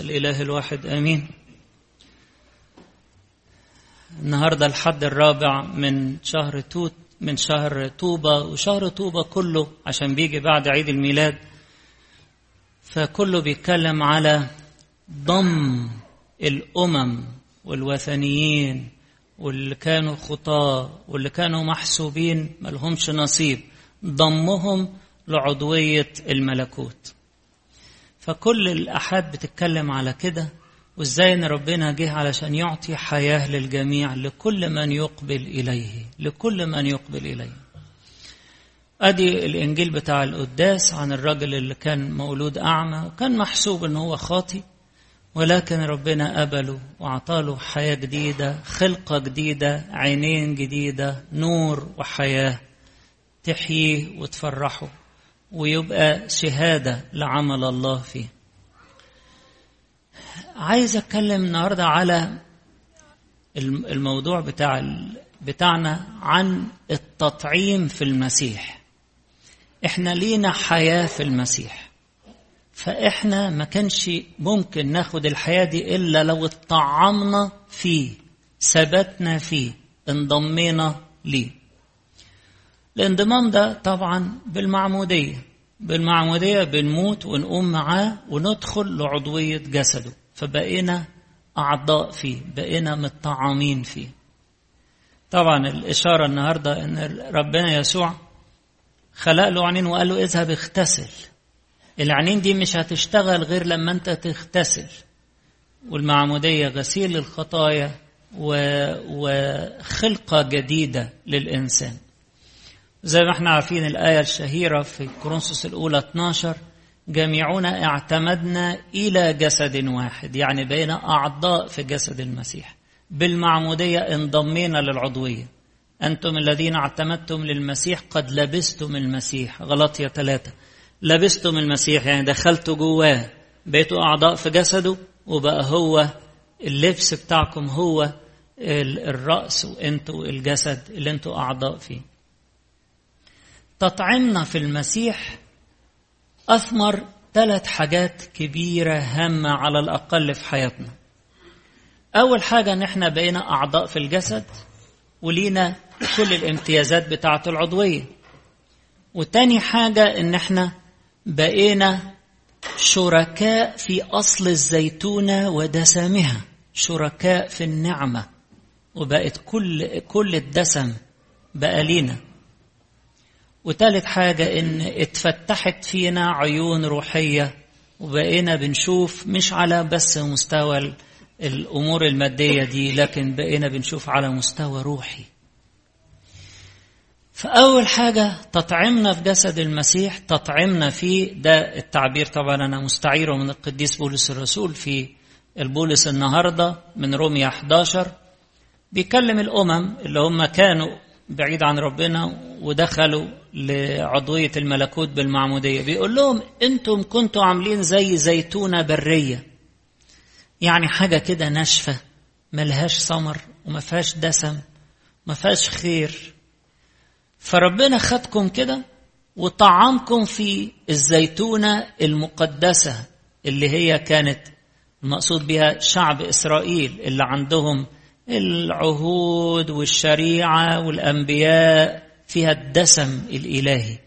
الإله الواحد آمين. النهاردة الحد الرابع من شهر توت من شهر طوبة وشهر طوبة كله عشان بيجي بعد عيد الميلاد. فكله بيتكلم على ضم الأمم والوثنيين واللي كانوا خطاة واللي كانوا محسوبين ملهمش نصيب. ضمهم لعضوية الملكوت. فكل الأحاد بتتكلم على كده وإزاي إن ربنا جه علشان يعطي حياة للجميع لكل من يقبل إليه لكل من يقبل إليه. أدي الإنجيل بتاع القداس عن الرجل اللي كان مولود أعمى وكان محسوب إن هو خاطي ولكن ربنا قبله وأعطاله حياة جديدة خلقة جديدة عينين جديدة نور وحياة. تحييه وتفرحه. ويبقى شهادة لعمل الله فيه. عايز أتكلم النهاردة على الموضوع بتاع بتاعنا عن التطعيم في المسيح. إحنا لينا حياة في المسيح. فإحنا ما كانش ممكن ناخد الحياة دي إلا لو اتطعمنا فيه ثبتنا فيه انضمينا ليه. الانضمام ده طبعا بالمعمودية بالمعمودية بنموت ونقوم معاه وندخل لعضوية جسده. فبقينا أعضاء فيه بقينا متطعمين فيه. طبعا الإشارة النهاردة أن ربنا يسوع خلق له عينين وقال له اذهب اغتسل. العينين دي مش هتشتغل غير لما انت تغتسل. والمعمودية غسيل الخطايا. وخلقة جديدة للإنسان. زي ما إحنا عارفين الآية الشهيرة في كورنثوس الأولى 12 جميعنا اعتمدنا إلى جسد واحد يعني بقينا أعضاء في جسد المسيح. بالمعمودية انضمينا للعضوية. أنتم الذين اعتمدتم للمسيح قد لبستم المسيح. غلطية ثلاثة. لبستم المسيح يعني دخلتوا جواه. بقيتوا أعضاء في جسده وبقى هو اللبس بتاعكم هو الرأس وأنتوا الجسد اللي أنتوا أعضاء فيه. تطعمنا في المسيح أثمر ثلاث حاجات كبيرة هامة على الأقل في حياتنا. أول حاجة إن إحنا بقينا أعضاء في الجسد ولينا كل الامتيازات بتاعة العضوية. وتاني حاجة إن إحنا بقينا شركاء في أصل الزيتونة ودسمها شركاء في النعمة وبقت كل كل الدسم بقى لينا. وتالت حاجة إن اتفتحت فينا عيون روحية وبقينا بنشوف مش على بس مستوى الأمور المادية دي لكن بقينا بنشوف على مستوى روحي. فأول حاجة تطعمنا في جسد المسيح تطعمنا فيه ده التعبير طبعا أنا مستعيره من القديس بولس الرسول في البولس النهاردة من روميا 11 بيكلم الأمم اللي هم كانوا بعيد عن ربنا ودخلوا لعضوية الملكوت بالمعمودية. بيقول لهم أنتم كنتوا عاملين زي زيتونة برية. يعني حاجة كده ناشفة ملهاش ثمر وما فيهاش دسم ما فيهاش خير. فربنا خدكم كده وطعمكم في الزيتونة المقدسة اللي هي كانت المقصود بها شعب إسرائيل اللي عندهم العهود والشريعة والأنبياء فيها الدسم الإلهي.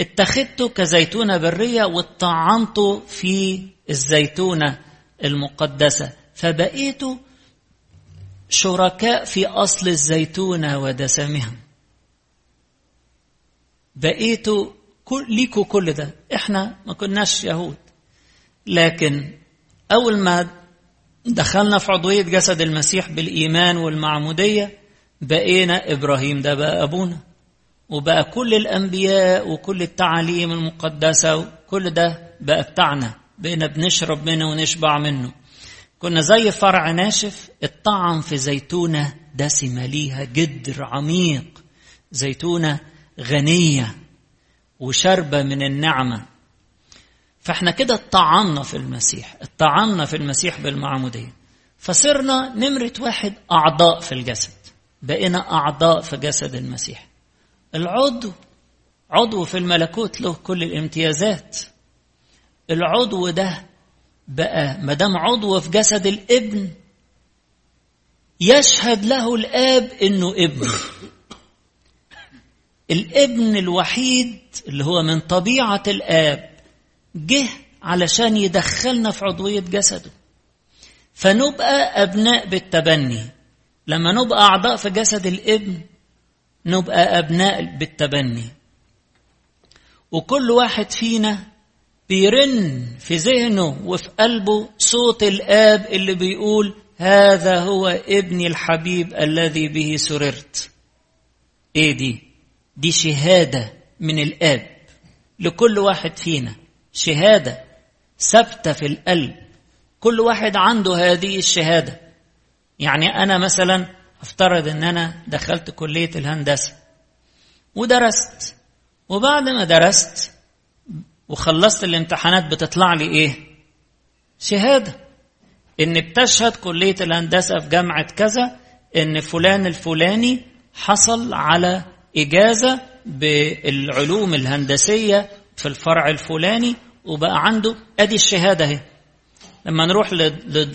اتخذته كزيتونة برية واتطعمته في الزيتونة المقدسة فبقيتوا شركاء في أصل الزيتونة ودسمها. بقيتوا كل ليكوا كل ده. إحنا ما كناش يهود. لكن أول ما دخلنا في عضوية جسد المسيح بالإيمان والمعمودية بقينا إبراهيم ده بقى أبونا. وبقى كل الأنبياء وكل التعاليم المقدسة وكل ده بقى بتاعنا. بقينا بنشرب منه ونشبع منه. كنا زي فرع ناشف الطعم في زيتونة دسمة ليها جدر عميق. زيتونة غنية وشربة من النعمة. فاحنا كده اتطعمنا في المسيح اتطعمنا في المسيح بالمعمودية. فصرنا نمرة واحد أعضاء في الجسد. بقينا أعضاء في جسد المسيح. العضو عضو في الملكوت له كل الامتيازات. العضو ده بقى ما دام عضو في جسد الابن يشهد له الآب إنه ابن. الابن الوحيد اللي هو من طبيعة الآب. جه علشان يدخلنا في عضوية جسده. فنبقى أبناء بالتبني. لما نبقى أعضاء في جسد الابن نبقى أبناء بالتبني. وكل واحد فينا بيرن في ذهنه وفي قلبه صوت الآب اللي بيقول هذا هو ابني الحبيب الذي به سررت. إيه دي؟ دي شهادة من الآب لكل واحد فينا. شهادة ثابتة في القلب. كل واحد عنده هذه الشهادة. يعني أنا مثلا أفترض إن أنا دخلت كلية الهندسة ودرست. وبعد ما درست وخلصت الامتحانات بتطلع لي إيه؟ شهادة. إن بتشهد كلية الهندسة في جامعة كذا إن فلان الفلاني حصل على إجازة بالعلوم الهندسية في الفرع الفلاني وبقى عنده أدي الشهادة أهي. لما نروح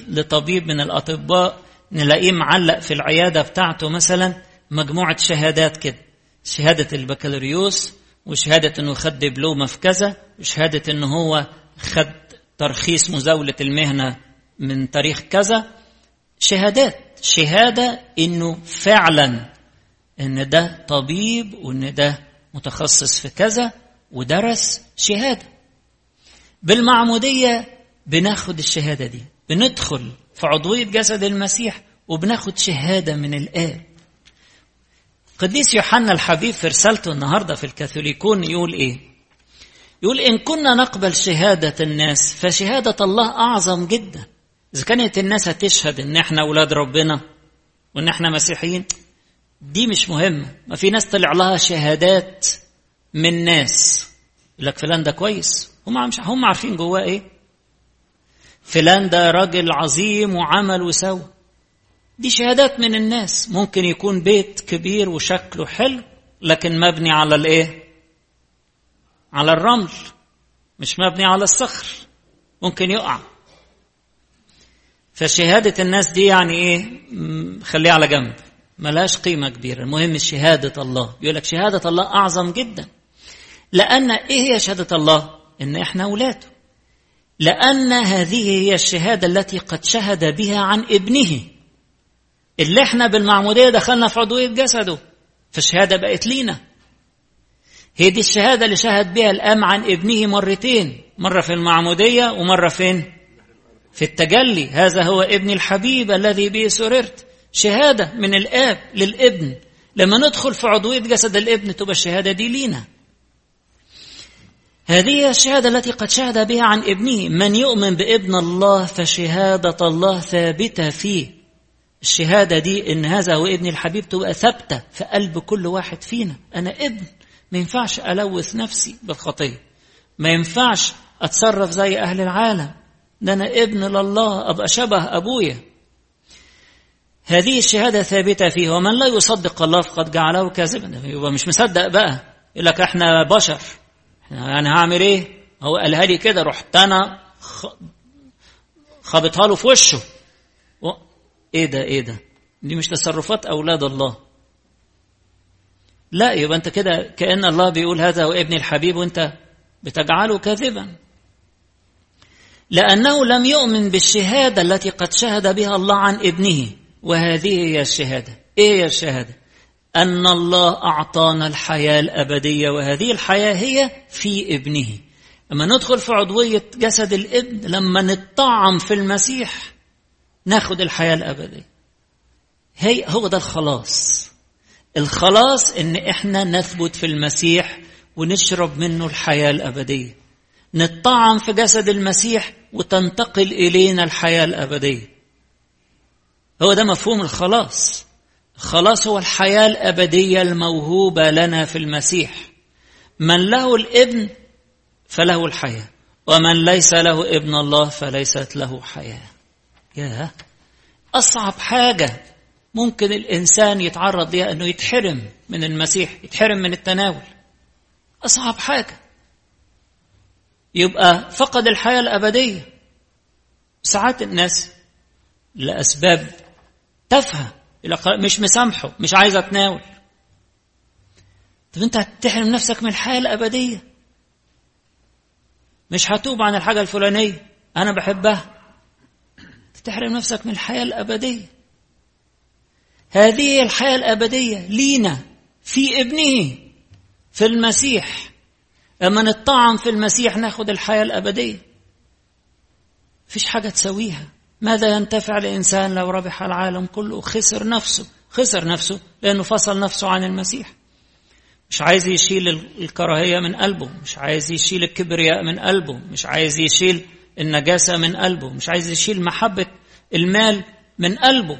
لطبيب من الأطباء نلاقيه معلق في العيادة بتاعته مثلا مجموعة شهادات كده. شهادة البكالوريوس وشهادة إنه خد دبلومة في كذا وشهادة إنه هو خد ترخيص مزاولة المهنة من تاريخ كذا. شهادات شهادة إنه فعلا إن ده طبيب وإن ده متخصص في كذا. ودرس شهادة. بالمعمودية بناخد الشهادة دي. بندخل في عضوية جسد المسيح وبناخد شهادة من الآب. قديس يوحنا الحبيب في رسالته النهارده في الكاثوليكون يقول إيه؟ يقول إن كنا نقبل شهادة الناس فشهادة الله أعظم جدا. إذا كانت الناس هتشهد إن إحنا أولاد ربنا وإن إحنا مسيحيين دي مش مهمة. ما في ناس طلع لها شهادات من ناس. يقول لك فلان ده كويس. هم مش هم عارفين جواه إيه؟ فلان ده راجل عظيم وعمل وسوى. دي شهادات من الناس. ممكن يكون بيت كبير وشكله حلو لكن مبني على الإيه؟ على الرمل مش مبني على الصخر. ممكن يقع. فشهادة الناس دي يعني إيه؟ خليها على جنب. ملهاش قيمة كبيرة. المهم شهادة الله. يقول لك شهادة الله أعظم جدا. لأن إيه هي شهادة الله؟ إن إحنا أولاده لأن هذه هي الشهادة التي قد شهد بها عن ابنه. اللي إحنا بالمعمودية دخلنا في عضوية جسده فالشهادة بقت لينا. هي دي الشهادة اللي شهد بها الأم عن ابنه مرتين مرة في المعمودية ومرة فين؟ في التجلي. هذا هو ابني الحبيب الذي به سررت. شهادة من الآب للابن. لما ندخل في عضوية جسد الابن تبقى الشهادة دي لينا. هذه هي الشهادة التي قد شهد بها عن ابنه. من يؤمن بابن الله فشهادة الله ثابتة فيه. الشهادة دي إن هذا هو ابن الحبيب تبقى ثابتة في قلب كل واحد فينا. أنا ابن. ما ينفعش ألوث نفسي بالخطية. ما ينفعش أتصرف زي أهل العالم. ده أنا ابن لله. أبقى شبه أبويا. هذه الشهادة ثابتة فيه. ومن لا يصدق الله فقد جعله كاذبا. يبقى مش مصدق بقى. يقول لك إحنا بشر. أنا هعمل إيه؟ هو قالها لي كده رحت أنا خبطها له في وشه. إيه ده إيه ده؟ دي مش تصرفات أولاد الله. لا يبقى انت كده كأن الله بيقول هذا هو ابن الحبيب وانت بتجعله كاذبا. لأنه لم يؤمن بالشهادة التي قد شهد بها الله عن ابنه. وهذه هي الشهادة. إيه هي الشهادة؟ أن الله أعطانا الحياة الأبدية وهذه الحياة هي في ابنه. لما ندخل في عضوية جسد الابن لما نطعم في المسيح ناخد الحياة الأبدية. هي هو ده الخلاص. الخلاص إن إحنا نثبت في المسيح ونشرب منه الحياة الأبدية. نطعم في جسد المسيح وتنتقل إلينا الحياة الأبدية. هو ده مفهوم الخلاص. الخلاص هو الحياة الأبدية الموهوبة لنا في المسيح. من له الابن فله الحياة ومن ليس له ابن الله فليست له حياة. يا أصعب حاجة ممكن الإنسان يتعرض ليها إنه يتحرم من المسيح يتحرم من التناول. أصعب حاجة. يبقى فقد الحياة الأبدية. ساعات الناس لأسباب تافهة. مش مسامحه مش عايز أتناول. طب أنت هتحرم نفسك من الحياة الأبدية. مش هتوب عن الحاجة الفلانية أنا بحبها. تحرم نفسك من الحياة الأبدية. هذه هي الحياة الأبدية لينا في ابنه في المسيح. لما نطعم في المسيح ناخد الحياة الأبدية. فيش حاجة تسويها. ماذا ينتفع الإنسان لو ربح العالم كله؟ خسر نفسه خسر نفسه لأنه فصل نفسه عن المسيح. مش عايز يشيل الكراهية من قلبه مش عايز يشيل الكبرياء من قلبه مش عايز يشيل النجاسة من قلبه مش عايز يشيل محبة المال من قلبه.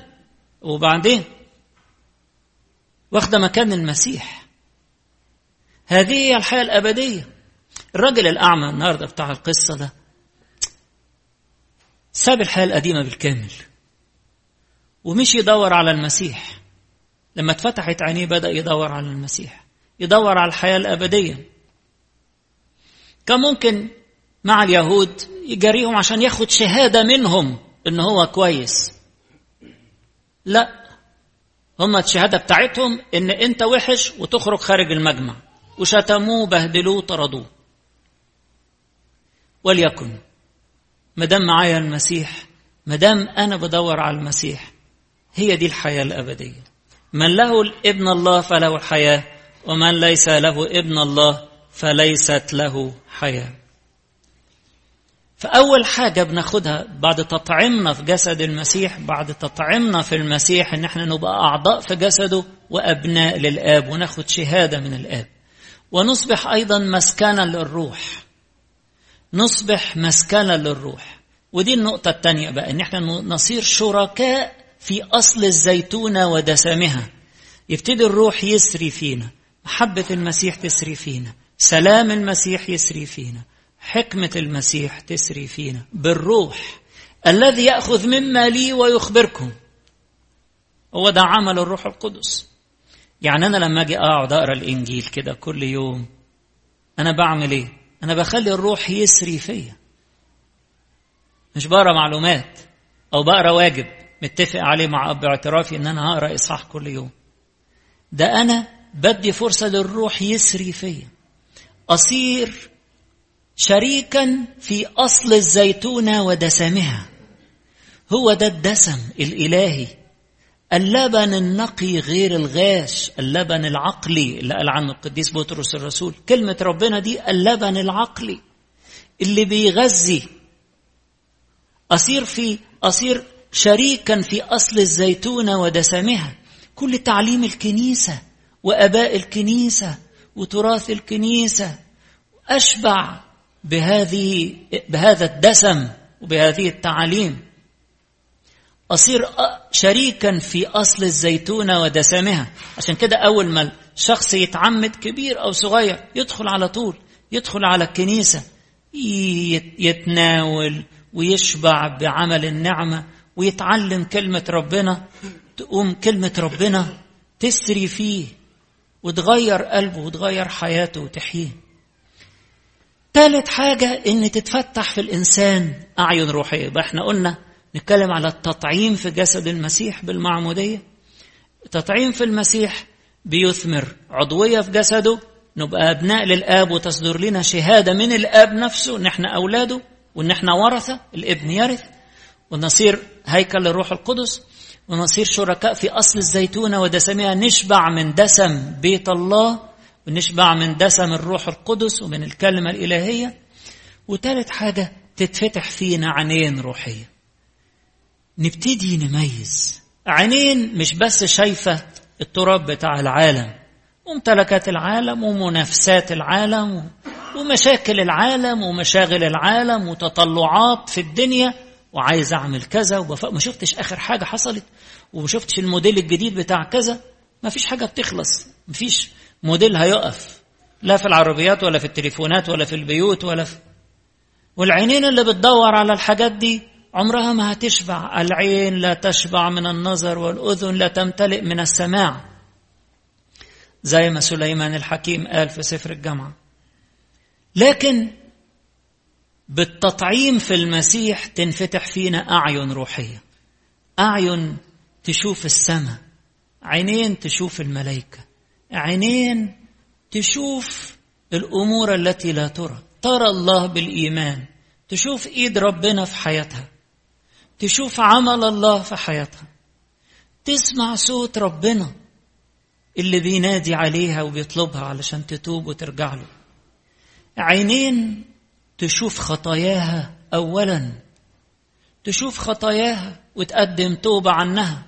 وبعدين؟ واخدة مكان المسيح. هذه هي الحياة الأبدية. الراجل الأعمى النهاردة بتاع القصة ده ساب الحياة القديمة بالكامل. ومشي يدور على المسيح. لما اتفتحت عينيه بدأ يدور على المسيح. يدور على الحياة الأبدية. كان ممكن مع اليهود يجاريهم عشان ياخد شهادة منهم إن هو كويس. لا. هم الشهادة بتاعتهم إن أنت وحش وتخرج خارج المجمع. وشتموه بهدلوه طردوه. وليكن. مدام معايا المسيح مدام أنا بدور على المسيح هي دي الحياة الأبدية. من له ابن الله فله الحياة ومن ليس له ابن الله فليست له حياة. فأول حاجة بناخدها بعد تطعيمنا في جسد المسيح بعد تطعيمنا في المسيح إن إحنا نبقى أعضاء في جسده وأبناء للآب وناخد شهادة من الآب. ونصبح أيضا مسكنا للروح. نصبح مسكنا للروح. ودي النقطة الثانية بقى إن إحنا نصير شركاء في أصل الزيتونة ودسمها يبتدي الروح يسري فينا محبة المسيح تسري فينا سلام المسيح يسري فينا حكمة المسيح تسري فينا. بالروح الذي يأخذ مما لي ويخبركم. هو ده عمل الروح القدس. يعني أنا لما أجي أقعد أقرأ الإنجيل كده كل يوم أنا بعمل إيه؟ أنا بخلي الروح يسري فيا. مش بقرأ معلومات أو بقرأ واجب متفق عليه مع أب اعترافي إن أنا هقرأ إصحاح كل يوم. ده أنا بدي فرصة للروح يسري فيا. أصير شريكا في أصل الزيتونة ودسمها. هو ده الدسم الإلهي. اللبن النقي غير الغاش اللبن العقلي اللي قال عنه القديس بطرس الرسول. كلمة ربنا دي اللبن العقلي اللي بيغذي. أصير في أصير شريكا في أصل الزيتونة ودسمها. كل تعليم الكنيسة وأباء الكنيسة وتراث الكنيسة أشبع بهذه بهذا الدسم وبهذه التعاليم أصير شريكا في أصل الزيتونة ودسمها عشان كده أول ما الشخص يتعمد كبير أو صغير يدخل على طول يدخل على الكنيسة يتناول ويشبع بعمل النعمة ويتعلم كلمة ربنا تقوم كلمة ربنا تسري فيه وتغير قلبه وتغير حياته وتحييه. ثالث حاجة إن تتفتح في الإنسان أعين روحية. يبقى إحنا قلنا نتكلم على التطعيم في جسد المسيح بالمعمودية. التطعيم في المسيح بيثمر عضوية في جسده نبقى أبناء للآب وتصدر لنا شهادة من الآب نفسه إن إحنا أولاده وإن إحنا ورثة الابن يرث. ونصير هيكل للروح القدس ونصير شركاء في أصل الزيتونة ودسمها نشبع من دسم بيت الله ونشبع من دسم الروح القدس ومن الكلمة الإلهية. وثالث حاجة تتفتح فينا عينين روحية. نبتدي نميز. عينين مش بس شايفة التراب بتاع العالم ممتلكات العالم ومنافسات العالم ومشاكل العالم ومشاغل العالم وتطلعات في الدنيا وعايز أعمل كذا وبفق ما شفتش آخر حاجة حصلت وما شفتش الموديل الجديد بتاع كذا. ما فيش حاجة بتخلص ما فيش موديل هيقف. لا في العربيات ولا في التليفونات ولا في البيوت ولا في والعينين اللي بتدور على الحاجات دي عمرها ما هتشبع العين لا تشبع من النظر والأذن لا تمتلئ من السماع. زي ما سليمان الحكيم قال في سفر الجامعة. لكن بالتطعيم في المسيح تنفتح فينا أعين روحية. أعين تشوف السماء. عينين تشوف الملائكة. عينين تشوف الأمور التي لا ترى. ترى الله بالإيمان. تشوف إيد ربنا في حياتها. تشوف عمل الله في حياتها. تسمع صوت ربنا اللي بينادي عليها وبيطلبها علشان تتوب وترجع له. عينين تشوف خطاياها اولا. تشوف خطاياها وتقدم توبة عنها.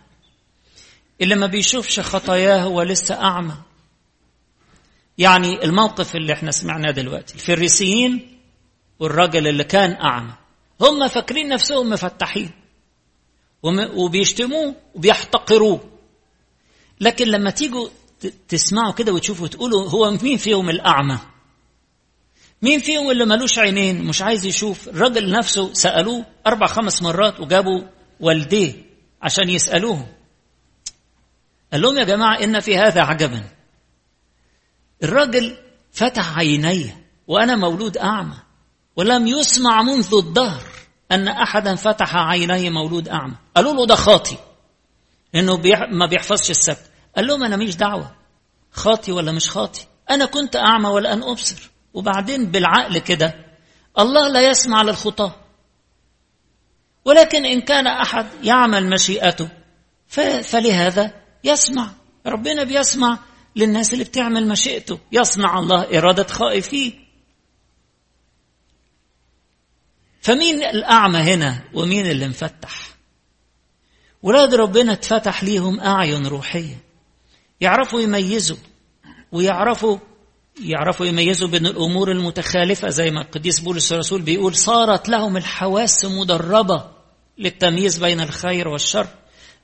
اللي ما بيشوفش خطاياه هو لسه أعمى. يعني الموقف اللي إحنا سمعناه دلوقتي الفريسيين والراجل اللي كان أعمى. هم فاكرين نفسهم مفتحين. وبيشتموه وبيحتقروه. لكن لما تيجوا تسمعوا كده وتشوفوا تقولوا هو مين فيهم الأعمى؟ مين فيهم اللي ملوش عينين مش عايز يشوف؟ الراجل نفسه سألوه أربع خمس مرات وجابوا والديه عشان يسألوهم قال لهم يا جماعة إن في هذا عجبا. الراجل فتح عينيه وأنا مولود أعمى ولم يسمع منذ الدهر. أن أحدا فتح عينيه مولود أعمى. قالوا له ده خاطي إنه ما بيحفظش السبت. قال لهم أنا مش دعوة. خاطي ولا مش خاطي أنا كنت أعمى والآن أبصر. وبعدين بالعقل كده الله لا يسمع للخطاة ولكن إن كان أحد يعمل مشيئته فلهذا يسمع. ربنا بيسمع للناس اللي بتعمل مشيئته. يصنع الله إرادة خائفيه. فمين الأعمى هنا ومين اللي مفتح ولاد ربنا اتفتح ليهم أعين روحية. يعرفوا يميزوا ويعرفوا يعرفوا يميزوا بين الأمور المتخالفة زي ما القديس بولس الرسول بيقول صارت لهم الحواس مدربة للتمييز بين الخير والشر.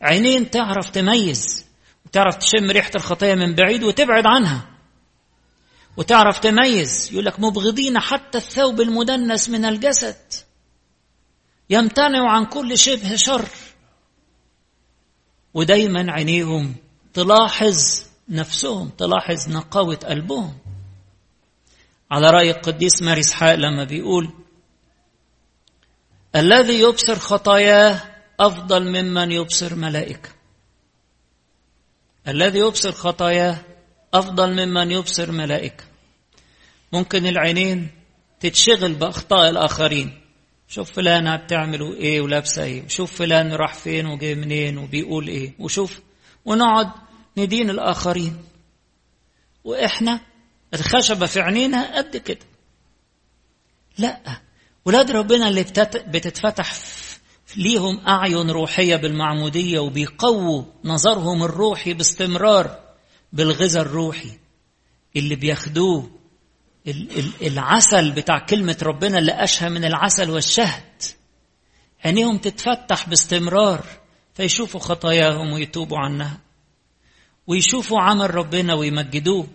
عينين تعرف تميز وتعرف تشم ريحة الخطية من بعيد وتبعد عنها وتعرف تميز. يقول لك مبغضين حتى الثوب المدنس من الجسد. يمتنعوا عن كل شبه شر. ودايما عينيهم تلاحظ نفسهم تلاحظ نقاوة قلبهم. على رأي القديس ماري إسحاق لما بيقول الذي يبصر خطاياه أفضل ممن يبصر ملائكة. الذي يبصر خطاياه أفضل ممن يبصر ملائكة. ممكن العينين تتشغل بأخطاء الآخرين. شوف فلانة بتعملوا إيه ولابسة إيه وشوف فلان راح فين وجاي منين وبيقول إيه وشوف ونقعد ندين الآخرين. وإحنا الخشبة في عينينا قد كده. لا ولاد ربنا اللي بتتفتح ليهم أعين روحية بالمعمودية وبيقووا نظرهم الروحي باستمرار بالغذاء الروحي اللي بياخدوه العسل بتاع كلمة ربنا اللي أشهى من العسل والشهد. عينيهم تتفتح باستمرار فيشوفوا خطاياهم ويتوبوا عنها. ويشوفوا عمل ربنا ويمجدوه.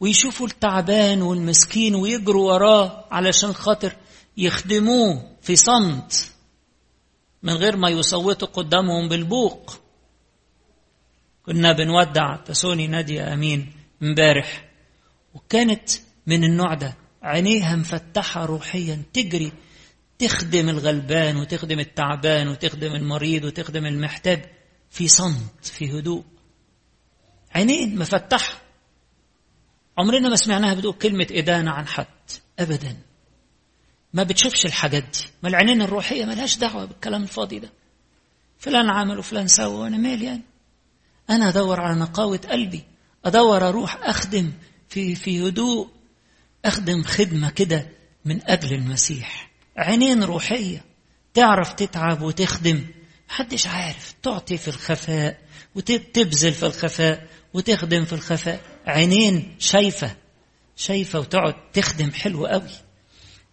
ويشوفوا التعبان والمسكين ويجروا وراه علشان خاطر يخدموه في صمت من غير ما يصوتوا قدامهم بالبوق. كنا بنودع تسوني نادية أمين امبارح. وكانت من النوع ده. عينيها مفتحة روحيا. تجري تخدم الغلبان وتخدم التعبان وتخدم المريض وتخدم المحتاج. في صمت في هدوء. عينين مفتحة. عمرنا ما سمعناها بتقول كلمة إدانة عن حد. أبدا. ما بتشوفش الحاجات دي. ما العينين الروحية ملهاش دعوة بالكلام الفاضي ده. فلان عمل وفلان سوى وأنا مالي يعني. أنا أدور على نقاوة قلبي. أدور أروح أخدم في في هدوء. أخدم خدمة كده من أجل المسيح. عينين روحية. تعرف تتعب وتخدم. محدش عارف. تعطي في الخفاء وتبذل في الخفاء وتخدم في الخفاء. عينين شايفة. شايفة وتقعد تخدم حلو قوي.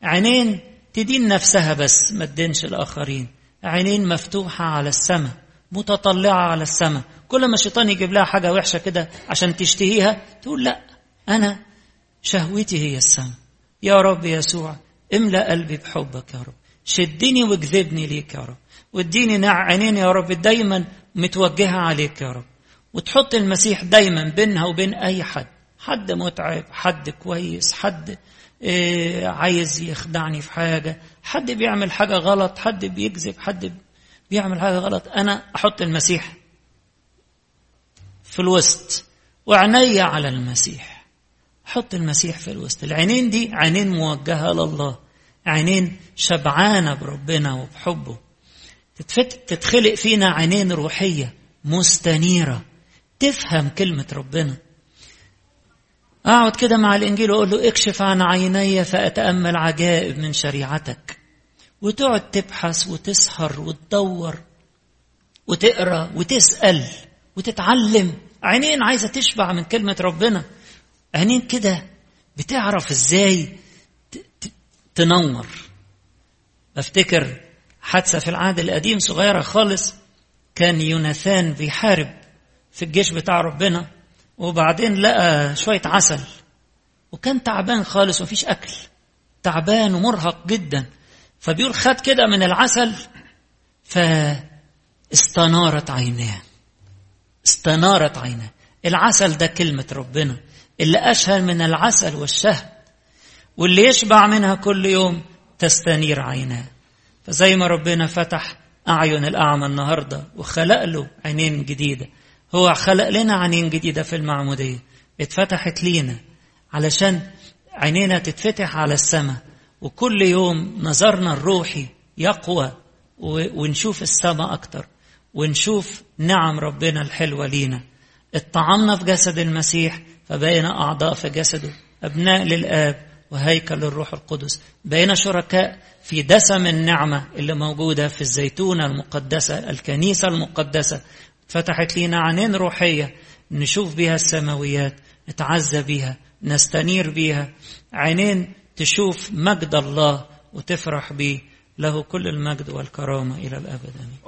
عينين تدين نفسها بس ما تدينش الآخرين. عينين مفتوحة على السماء. متطلعة على السماء. كل ما الشيطان يجيب لها حاجة وحشة كده عشان تشتهيها تقول لا أنا شهوتي هي السماء. يا رب يسوع املأ قلبي بحبك يا رب. شدني واجذبني ليك يا رب. واديني عينين يا رب دايما متوجهة عليك يا رب. وتحط المسيح دايما بينها وبين أي حد. حد متعب حد كويس حد إيه عايز يخدعني في حاجة. حد بيعمل حاجة غلط حد بيكذب حد بيعمل حاجة غلط. أنا أحط المسيح في الوسط وعيني على المسيح. حط المسيح في الوسط. العينين دي عينين موجهة لله. عينين شبعانة بربنا وبحبه. تتخلق فينا عينين روحية مستنيرة. تفهم كلمة ربنا. أقعد كده مع الإنجيل وأقول له اكشف عن عيني فأتأمل عجائب من شريعتك. وتقعد تبحث وتسهر وتدور وتقرأ وتسأل وتتعلم. عينين عايزة تشبع من كلمة ربنا. عينين كده بتعرف إزاي تنور. أفتكر حادثة في العهد القديم صغيرة خالص كان يوناثان بيحارب في الجيش بتاع ربنا وبعدين لقى شوية عسل وكان تعبان خالص ومفيش أكل تعبان ومرهق جدا. فبيقول خد كده من العسل فاستنارت عيناه استنارت عيناه. العسل ده كلمة ربنا. اللي أشهر من العسل والشهد واللي يشبع منها كل يوم تستنير عيناه. فزي ما ربنا فتح أعين الأعمى النهاردة وخلق له عينين جديدة هو خلق لنا عينين جديدة في المعمودية اتفتحت لينا علشان عينينا تتفتح على السماء وكل يوم نظرنا الروحي يقوى ونشوف السماء أكتر ونشوف نعم ربنا الحلوة لينا. اتطعمنا في جسد المسيح فبقينا أعضاء في جسده أبناء للآب وهيكل الروح القدس. بقينا شركاء في دسم النعمة اللي موجودة في الزيتونة المقدسة الكنيسة المقدسة. فتحت لينا عينين روحية نشوف بها السماويات نتعزى بها نستنير بها عينين تشوف مجد الله وتفرح به له كل المجد والكرامة إلى الأبد. آمين.